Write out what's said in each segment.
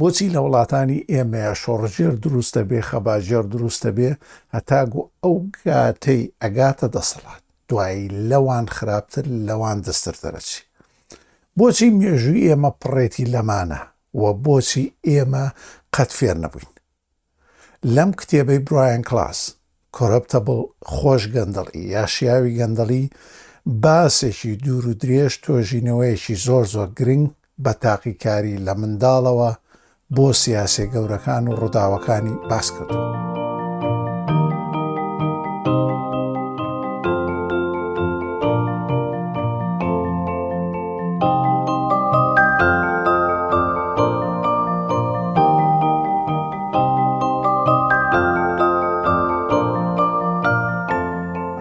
بۆچی لە وڵاتانی ئێمەیە شۆڕژێر دروستە بێ خەباجێر دروستە بێ هەتاگو ئەو گاتەی ئەگاتە دەسەڵات دوایی لەوان خراپتر لەوان دەستر دەرەچی بۆچی مێژووی ئێمە پڕێتی لەمانە و بۆچی ئێمە قەت فێر نەبووین لەم کتێبەی برایان کلاس، Corruptible، خۆش گەندەڵی یا شیاوی گەندەڵی باسێکی دوور و درێژ تۆژینەوەیەکی زۆر زۆر گرنگ بە تاقیکاری لە منداڵەوە بۆ سیاسیە گەورەکان و ڕووداوەکانی باس کردووە.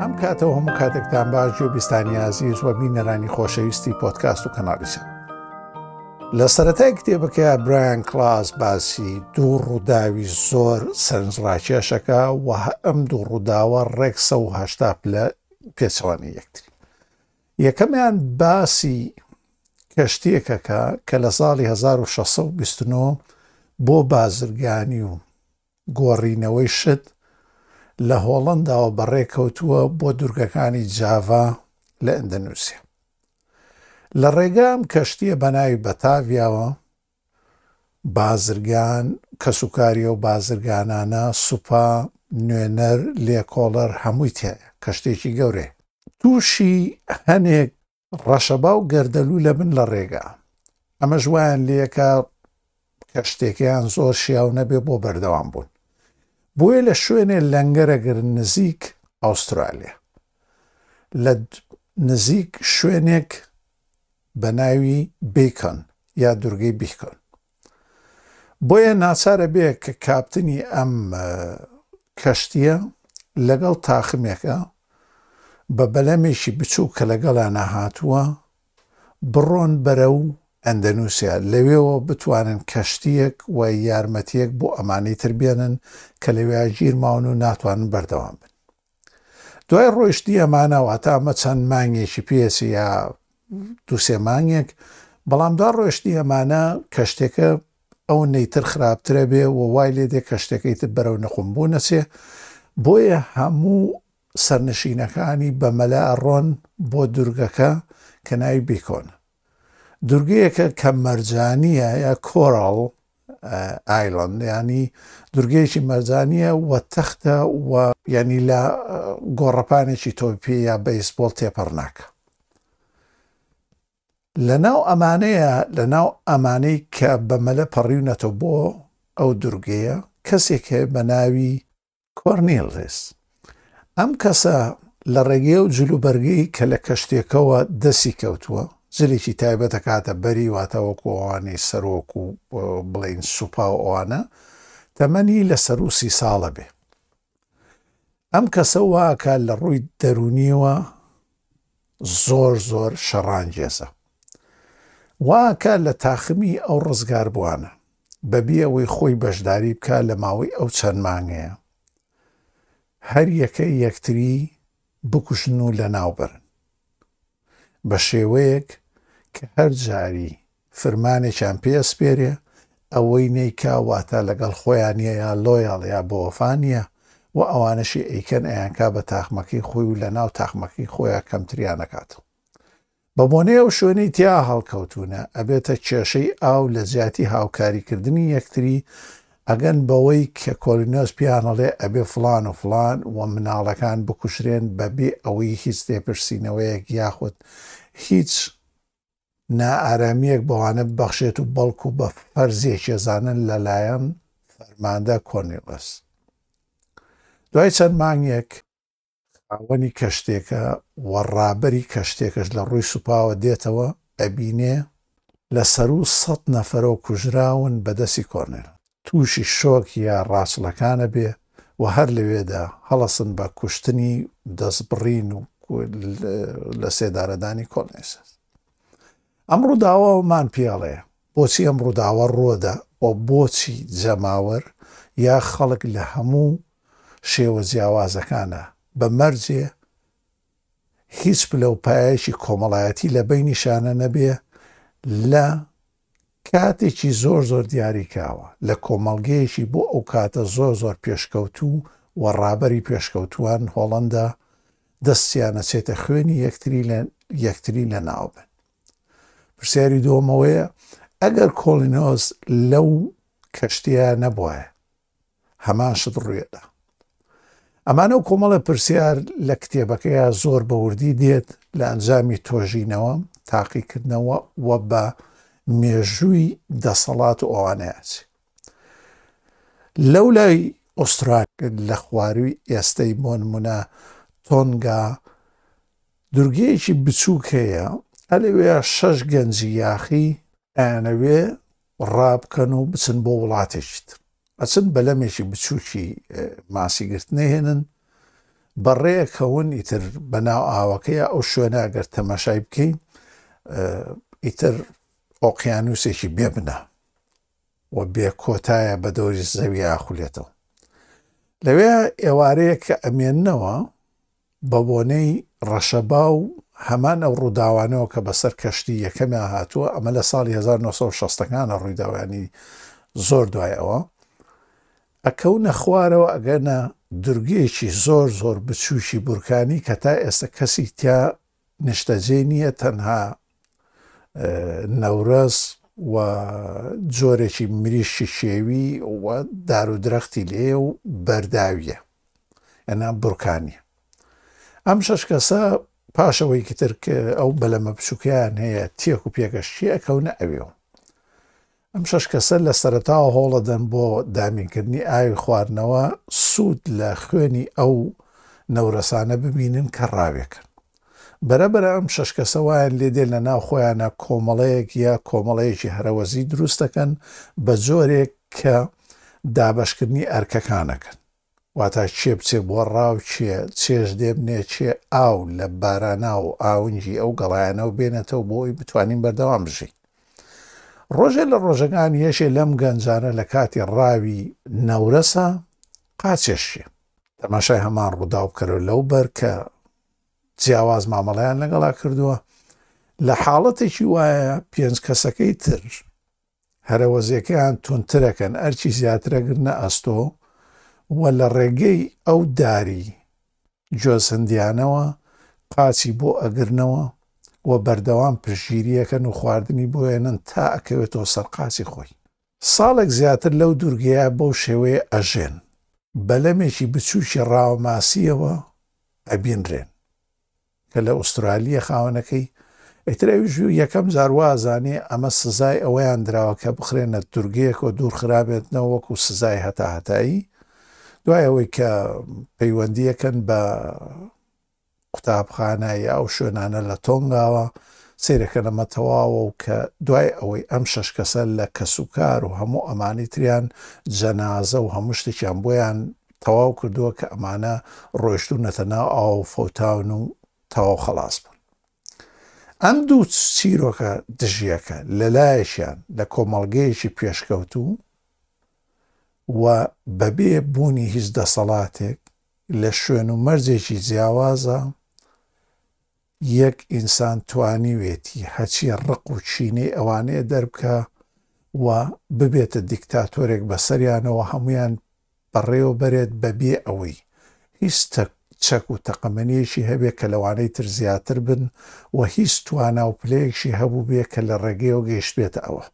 ئەم کاتەوە هەموو کاتێکتان باش و بیستانی ئازیز وە بینەرانی خۆشەویستی پۆتکاست و کەناڵیسە لە سەتای کتێبەکە برایان کلاس باسی دوو ڕووداوی زۆر سەرنجڕاکێشەکە و ئەم دوو ڕووداوە ڕێکسە و هەشتا پلە پێچوانی یەکتری یەکەمیان باسی کەشتیەکەکە کە لە ساڵی هەزار و شەش سەد و بیست و نۆ بۆ بازرگانی و گۆڕینەوەی شت لە هۆڵەنداوە بەڕێکەوتووە بۆ دوورگەکانی جاڤا لە ئەندەنوسیا لە ڕێگا ئەم کەشتیە بەناوی بەتاڤیاوە بازرگان، کەس و کاری ئەو بازرگانانە، سوپا، نوێنەر، لێکۆڵەر هەمووی تیایە. کە شتێکی گەورەیە. تووشی هەنێک ڕەشەبا و گەردەلوو لەبن لە ڕێگا. ئەمەش وایان لێکا کە شتێکەیان زۆر شیاو نەبێ بۆ بەردەوام بوون. بۆیە لە شوێنێ لەنگەر ئەگرن نزیک ئەوسترالیا. لە نزیک شوێنێک بە ناوی بیکۆن یا دورگەی بیکۆن بۆیە ناچارە بێ کە کاپتنی ئەم کەشتیە لەگەڵ تاخمێکە بە بەلەمێکی بچوو کە لەگەڵیانە هاتووە بڕۆن بەرە و ئەندەنووسیا لەوێەوە بتوانن کەشتیەک و یارمەتیەک بۆ ئەمانی تر بێنن کە لەوێ گیرماون و ناتوانن بەردەوام بن دوای ڕۆیشتنی ئەمانە واتە ئەمە چەند مانگێکی پێسی یا دوسێ مانگێک بەڵام دوا ڕۆشتی ئەمانە کەشتێکە ئەو نەیتر خراپترە بێ و وای لێ دێ کەشتەکەی تر بەرەو نەخم بوو نەچێ بۆیە هەموو سەرنشینەکانی بەمەلا ئەڕۆن بۆ دوورگەکە کە ناوی بیکۆن دورگەیەکە کە مەرجانییە یا Coral Island یانی دورگەیەکی مەرجانییە و تەختە و یانی لە گۆڕەپانێکی تۆپی یا بەیسبۆڵ تێپەڕ ناکە لە ناو ئەمانەیە لە ناو ئەمانەی کە بەمەلە پەڕیونەتەوە بۆ ئەو دورگەیە کەسێک هەیە بە ناوی کۆرنیلس، ئەم کەسە لە ڕێگەی ئەو جل و بەرگەی کە لە کەشتیەکەوە دەستی کەوتووە، جلێکی تایبەت ئەکاتە بەری، واتە وەکو ئەوانەی سەرۆک و بڵێین سوپا و ئەوانە، تەمەنی لە سەروو سی ساڵ ئەبێ. ئەم کەسە وا ئەکات لە ڕووی دەروونیەوە، زۆر زۆر شەڕانگێزە واکە لە تاخمی ئەو ڕزگاربوانە بەبی ئەوەی خۆی بەشداری بکا لە ماوەی ئەو چەند مانگەیە هەر یەکەی یەکتری بکوژن و لەناوبەرن بە شێوەیەک کە هەر جاری فرمانێکیان پێ ئەسپێرێ ئەوەی نەیکا واتا لەگەڵ خۆیان نیە یا لۆیاڵ یا بەوەفا نیە و ئەوانەشی ئەیکەن ئەیانکا بە تاقمەکەی خۆی و لەناو تاقمەکەی خۆیا کەمتریان ئەکات بەبۆنەی ئەو شوێنەی تیا هەڵکەوتونە ئەبێتە کێشەی ئاو لە جیاتی هاوکاری کردنی یەکتری ئەگەن بەوەی کە کۆلینۆز پیانەڵێ ئەبێ فلان و فلان و مناڵەکان بکوشرێن بەبێ ئەوەی هیچ تێپرسینەوەیەک یاخود هیچ نائارامییەک بەوانە ببەخشێت و بەڵکو بە فەرزیەکێزانن لەلایەن فەرماندە کۆرنیڵەس دوای چەند مانگێک خاوەنی کەشتێکە و ڕابەری کەشتێکەش لە ڕووی سوپاوە دێتەوە ئەبینێ لە سەروو سەد نەفەرەوە کوژراون بەدەستی کۆرنێل تووشی شۆک یا ڕاچڵەکانە بێ و هەر لەوێدا هەڵەسن بە کوشتنی و دەستبڕین و لە سێدارەدانی کۆڵنێسەر. ئەم ڕووداوە مان پێڵێ بۆچی ئەم ڕووداوە ڕۆدا و بۆچی جەماوەر یا خەڵک لە هەموو شێوە جیاوازەکانە بە مەرجێ هیچ پلە و پایەکی کۆمەڵایەتی لە بینیشانە نەبێ لە کاتێکی زۆر زۆر دیاری کراوە لە کۆمەڵگەیەکی بۆ ئەو کاتە زۆر زۆر پێشکەوتوو و ڕابەری پێشکەوتووان هۆڵەندا دەستیان نەچێتە خوێنی یەکتری لە یەکتری لە ناوبن پرسیاری دۆمەوەیە ئەگەر کۆڵینۆز لەو کەشتەیە نەبواە هەمان شت ڕوێدا. ئەمانە و کۆمەڵە پرسیار لە کتێبەکەیا زۆر بە وردی دێت لە ئەنجامی تۆژینەوە تاقیکردنەوە و بە مێژووی دەسەڵات و ئەوانەیەچ لەو لای ئوستراک لە خواروی ئێستەی بۆ نمونە تۆنگا دورگەیەکی بچووکەیە ئەلەوێ شەش گەنجی یاخی ئەیانەوێ ڕابکەن و بچن بۆ وڵاتێکی تر ئەچن بەلەمێکی بچووکی ماسی گرت نەهێنن بەڕێکەون ئیتر بەناو ئاوەکەی ئەو شوێناگەر تەماشای بکەین ئیتر ئۆقیانوسێکی بێبنا و بێ کۆتایە بە دەوری زەوی ئاخولێتەوە لەوێ ئێوارەیە کە ئەمێنەوە بەبۆنەی ڕەشەبا و هەمان ئەو ڕووداوانەوە کە بەسەر کەشتی یەکەمیا هاتووە، ئەمە لە ساڵی هەزار و نۆ سەد و شەست ەکانە ڕوویداوە یانی زۆر دوای ئەوە، ئەکەونە خوارەوە ئەگەنە دورگەیەکی زۆر زۆر بچووکی بورکانی کە تا ئێستە کەسی تیا نیشتەجێ نییە تەنها نەورەز و جۆرێکی مریشکی کێوی و دار و درەختی لێ و بەرداویە ئەنا بورکانیە ئەم شەش کەسە پاشەوەی کتر کە ئەو بەلەمە بچووکیان هەیە تێک و پێکەشی ئەکەونە ئەوێ ئەم شەش کەسە لە سەرەتاوە هەوڵەدەن بۆ دابینکردنی ئاوی خواردنەوە سوود لە خوێنی ئەو نەورەسانە ببینن کە ڕاوێکن. بەرەبەرە ئەم شەش کەسە وایان لێدێ لە ناو خۆیانا کۆمەڵەیەک یا کۆمەڵەیەکی هەرەوەزی دروست دەکەن بە جۆرێک کە دابەشکردنی ئەرکەکانەکەن. واتا کێ بچێ بۆ ڕاو کێ چێژ لێ بنێ کێ ئاو لە بارانا و ئاونگی ئەو گەڵایانەوە بێنێتەوە بۆ ئەوی بتوانین بەردەوام بژین ڕۆژێ لە ڕۆژەکان یەشێ لەم گەنجانە لە کاتی ڕاوی نەورەسا قاچێشی تەماشای هەمان ڕوودا بکەرەوە لەو بەر کە جیاواز مامەڵیان لەگەڵا کردووە لە حاڵەتێکی وایە پێنج کەسەکەی تر هەرەوەزیەکەیان توندترەکەن ئەرکی زیاترەگرنە ئەستۆ و لە ڕێگەی ئەو داری جۆز هندیانەوە قاچی بۆ ئەگرنەوە و بەردەوام پشگیریەکەن و خواردنی بۆێنن تا ئەکەوێتەوە سەر قاچی خۆی ساڵێک زیاتر لەو دوورگەیە بەو شێوەیە ئەژێن بەلەمێکی بچووکی ڕاوە ماسیەوە ئەبینرێن. کە لە ئوسترالییە خاوەنەکەی، ئیتر ئەویش یەکەم جار وا زانی ئەمە سزای ئەوەیان دراوە کە بخرێنە دورگەیەک و دوور خرابێتنەوە وەکو سزای هەتاهەتایی دوای ئەوەی کە پەیوەندییەکەن بە قوتابخانە یا ئەو شوێنانە لە تۆنگاوە سیرەکە لەمە تەواوە و کە دوای ئەوەی ئەم شەش کەسە لە کەسوکار و هەموو ئەمانی تریان جەنازە و هەموو شتێکیان بۆیان تەواو کردووە کە ئەمانە ڕۆشتونەتە ناو ئاو فەوتاون و تەواو خلاص بوون ئەم دوو چیرۆکە دژیەکە لەلایەکیان لە کۆمەڵگەیەکی پێشکەوتوو و بەبێ بوونی هیچ دەسەڵاتێک لە شوێن و مەرجێکی جیاوازە یەک ئینسان توانیوێتی هەچی ڕق و چینەی ئەوانەیە دەربکا و ببێتە دیکتاتۆرێک بەسەریانەوە هەموویان بەڕێوە بەرێت بەبێ ئەوەی هیچ چەک و تەقەمەنیەکی هەبێ کە لەوانەی تر زیاتر بن و هیچ توانا و پلەیەکشی هەبووبێ کە لە ڕێگەیەوە گەیشتبێتە ئەوە.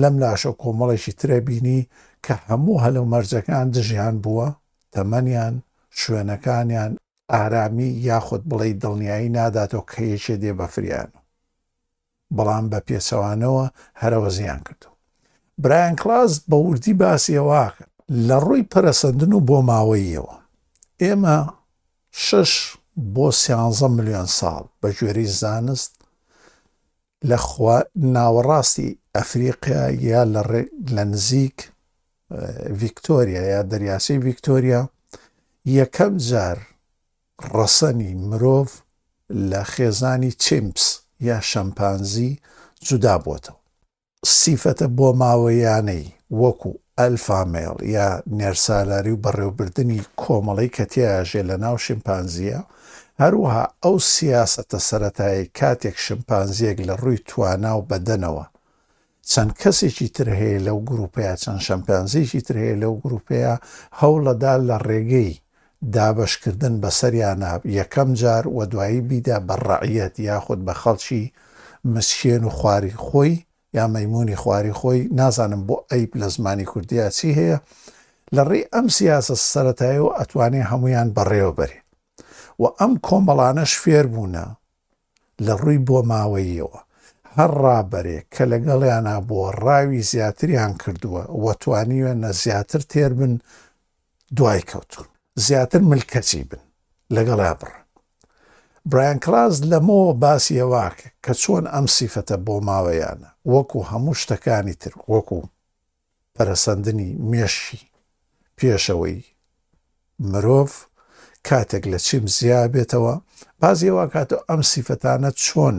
لەم لاشە کۆمەڵێکی ترە بینی کە هەموو هەلومەرجەکان دژیان بووە، تەمەنیان، شوێنەکانیان، ئارامی یاخود بڵێی دڵنیایی ناداتەوە کە یەکێ دێ بە فریان و بەڵام بە پێچەوانەوە هەرەوە زیان کردو برایان کلاس بە وردی باسی ئەواکە لە ڕووی پەرەسەندن و بۆ ماوەییەوە ئێمە شش بۆ سیانزە ملیۆن ساڵ بە گوێرەی زانست لە خوا ناوەڕاستی ئەفریقیا یا لە ڕێ لە نزیک ڤیکتۆریا یا دەریاچەی ڤیکتۆریا یەکەم جار ڕەسەنی مرۆڤ لە خێزانی چیمپس یا شەمپانزی جودا بۆتەوە. سیفەتە بۆماوەییانەی وەکوو ئەلفا مێڵ یا نێرسالاری و بەڕێوەبردنی کۆمەڵەی کە تێیاژێ لە ناو شیمپانزییە، هەروەها ئەو سیاسەتە سەرەتایەی کاتێک شمپانزییەک لە ڕووی توانا و بەدەنەوە چەند کەسێکی تر هەیە لەو گروپەیا چەند شەمپانزیەکی تر هەیە لەو گروپەیا هەوڵەدا لە ڕێگەی دابەشکردن بەسەریانا یەکەم جار و دوایی بیدا بە ڕەعیەت یاخود بە خەڵکی مسکێن و خواری خۆی یا مەیموونی خواری خۆی، نازانم بۆ عەیب لە زمانی کوردیا چی هەیە، لە ڕێی ئەم سیاسە سەرەتایەوە ئەتوانێ هەموویان بەڕێوە بەرێ و ئەم کۆمەڵانەش فێر بوونە لە ڕووی بۆماوەییەوە هەر ڕابەرێک کە لەگەڵیانا بووە ڕاوی زیاتریان کردووە و توانیوێنە زیاتر تێر بن دوای کەوتوون زیاتر ملکەچی بن لەگەڵیا بڕۆن برایان کلاس لەمەوە باسی ئەوەکە کە چۆن ئەم سیفەتە بۆ ماوەیانە وەکو هەموو شتەکانی تر وەکو پەرەسەندنی مێشی پێشەوەی مرۆڤ کاتێک لە چیم زیابێتەوە بازیەوە کاتەوە ئەم سیفەتانە چۆن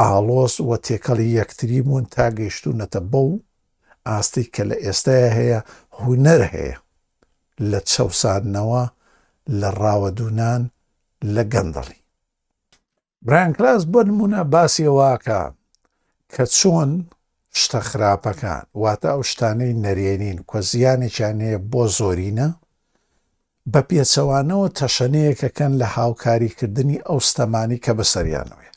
ئاڵۆز و تێکەڵی یەکتری بوون تا گەیشتوونەتە بەو ئاستەی کە لە ئێستای هەیە، هونەر هەیە لە چەوساندنەوە، لە ڕاوەدوونان، لە گەندەڵی. برایان کلاس بۆ نموونە باسی ئەوەکا کە چۆن شتە خراپەکان، واتە ئەو شتانەی نەرێنین و زیانێکیان هەیە بۆ زۆرینە، بە پێچەوانەوە تەشەنەیەکەکەن لە هاوکاریکردنی ئەو ستەمانەی کە بەسەریانەوەیە.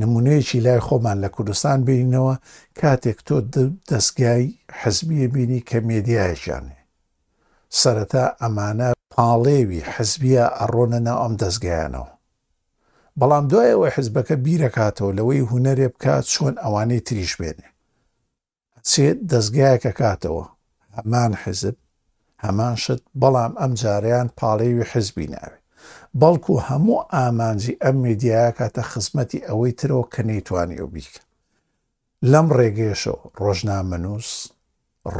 نمونەیەکی لای خۆمان لە کوردستان بینینەوە کاتێک تۆ دەزگای حزبیە بینی کە مێدیایەکیان هەیە. سەرەتا ئەمانە پاڵێوی حزبیە ئەڕۆنە ناو ئەم دەزگایانەوە. بەڵام دوای ئەوەی حزبەکە بیرەکاتەوە لەوەی هونەرێ بکات چۆن ئەوانەی تریش بێنێ. ئەچێت دەزگایەک ئەکاتەوە هەمان حیزب هەمان شت بەڵام ئەم جارەیان پاڵێوی حیزبی ناوێ بەڵکو هەموو ئامانجی ئەم میدیایە کاتە خزمەتی ئەوەی ترەوە کە نەیتوانی ئەو بیکە لەم ڕێگەیەشەوە ڕۆژنامەنووس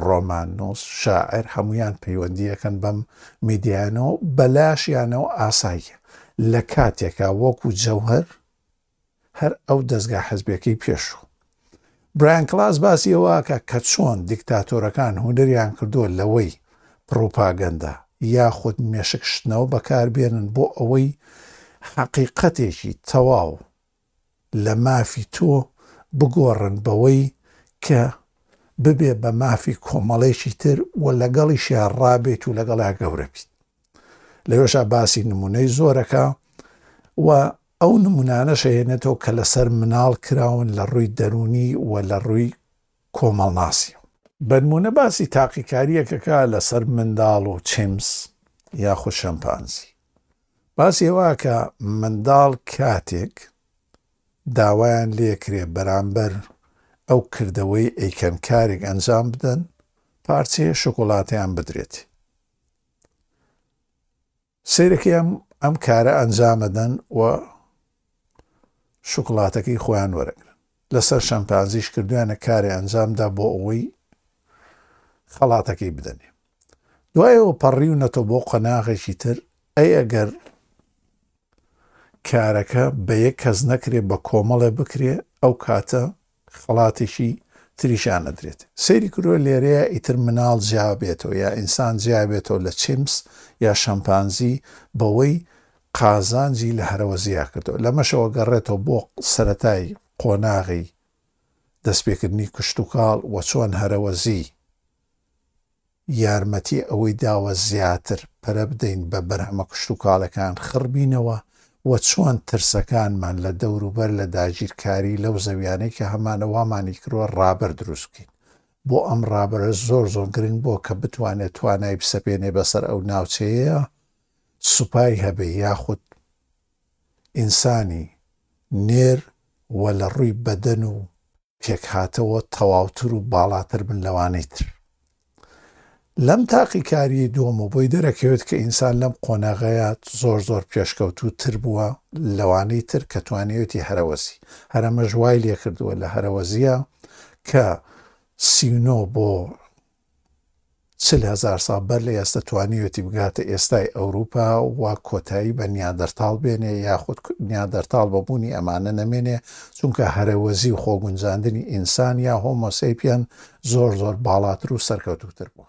ڕۆماننووس شاعر هەمویان پەیوەندیەکەن بەم میدیانەوە بەلاشیانەوە ئاساییە لە کاتێکا وەکو جەوهر هەر ئەو دەزگا حزبیەکەی پێشوو. برایان کڵاس باسی ئەوەکا کە چۆن دیکتاتۆرەکان هونەریان کردووە لەوەی پڕوپاگەندە یاخود مێشک شتنەوە بەکاربێنن بۆ ئەوەی حەقیقەتێکی تەواو لە مافی تۆ بگۆڕن بەوەی کە ببێ بە مافی کۆمەڵێکی تر و لەگەڵیشیا ڕابیت و لەگەڵیا گەورە بیت. لەوێشا باسی نمونەی زۆرەکە و ئەو نمونانەش هێنێتەوە کە لەسەر مناڵ کراون لە ڕووی دەرونی و لە ڕووی کۆمەڵناسی بەنمونە باسی تاقیکاریەکەکە لەسەر منداڵ و چیمس یاخود شەمپانزی باسی ئەوە کە منداڵ کاتێک داوایان لێکرێ بەرامبەر ئەو کردەوەی ئەیکەن کارێک ئەنجام بدەن پارچەیە شکۆڵاتیان بدرێت سەیرەکەی ئەم ئەم کارە ئەنجامەدەن و شکڵاتەکەی خۆیان وەرەگرن لەسەر شەمپانزیش کردویانە کارێ ئەنجامدا بۆ ئەوەی خەڵاتەکەی بدەنێ دوایەوە پەڕی و نەتەوە بۆ قەناغێکی تر ئەی ئەگەر کارەکە بە یەک کەس نەکرێ بە کۆمەڵێ بکرێ ئەو کاتە خەڵاتێکی تریشیان ئەدرێت سەیری کرۆ لێرەیە ئیتر مناڵ جیا بێتەوە یا ئینسان جیا بێتەوە لە چیمس یا شەمپانزی بەوەی قازانجی لە هەرەوە زیا کردوە لەمەشەوە گەڕێتەوە بۆ سەرەتای قۆناغی دەستپێکردنی کشتوکاڵ وە چۆن هەرەوەزی یارمەتی ئەوەی داوە زیاتر پەرە بدەین بە بەرهەمە کشتوکاڵەکان خڕ بینەوە و چۆن ترسەکانمان لە دەوروبەر لە داگیرکاری لەو زەویانەی کە هەمانە وامانی کردوە ڕابەر دروست بکەین بۆ ئەم ڕابەرە زۆر زۆر گرنگ بوە کە بتوانێت توانای بسەپێنێ بەسەر ئەو ناوچەیە سوپای هەبێ یاخود ئینسانی نێر و لە ڕوی بەدەن و پێکهاتەوە تەواوتر و باڵاتر بن لەوانەی تر. لەم تاقیکاریی دووەمە بۆی دەرەکەوێت کە ئینسان لەم قۆناغەیە زۆر زۆر پێشکەوتوو تر بووە لەوانەی تر کە توانیوێتی هەرەوەزی هەرەمەش وای لێکردووە لە هەرەوەزیە کە سینۆ بۆ چل هەزار ساڵ بەر لە ئێستە توانیوێتی بگاتە ئێستای ئەوروپا و کۆتایی بە نیاندەرتاڵ بێنێ یاخود نیاندەرتاڵ بە بوونی ئەمانە نەمێنێ چونکە هەرەوەزی و خۆگونجاندنی ئینسان یا هۆمۆسەیپیەن زۆر زۆر باڵاتر و سەرکەوتووتر بووە.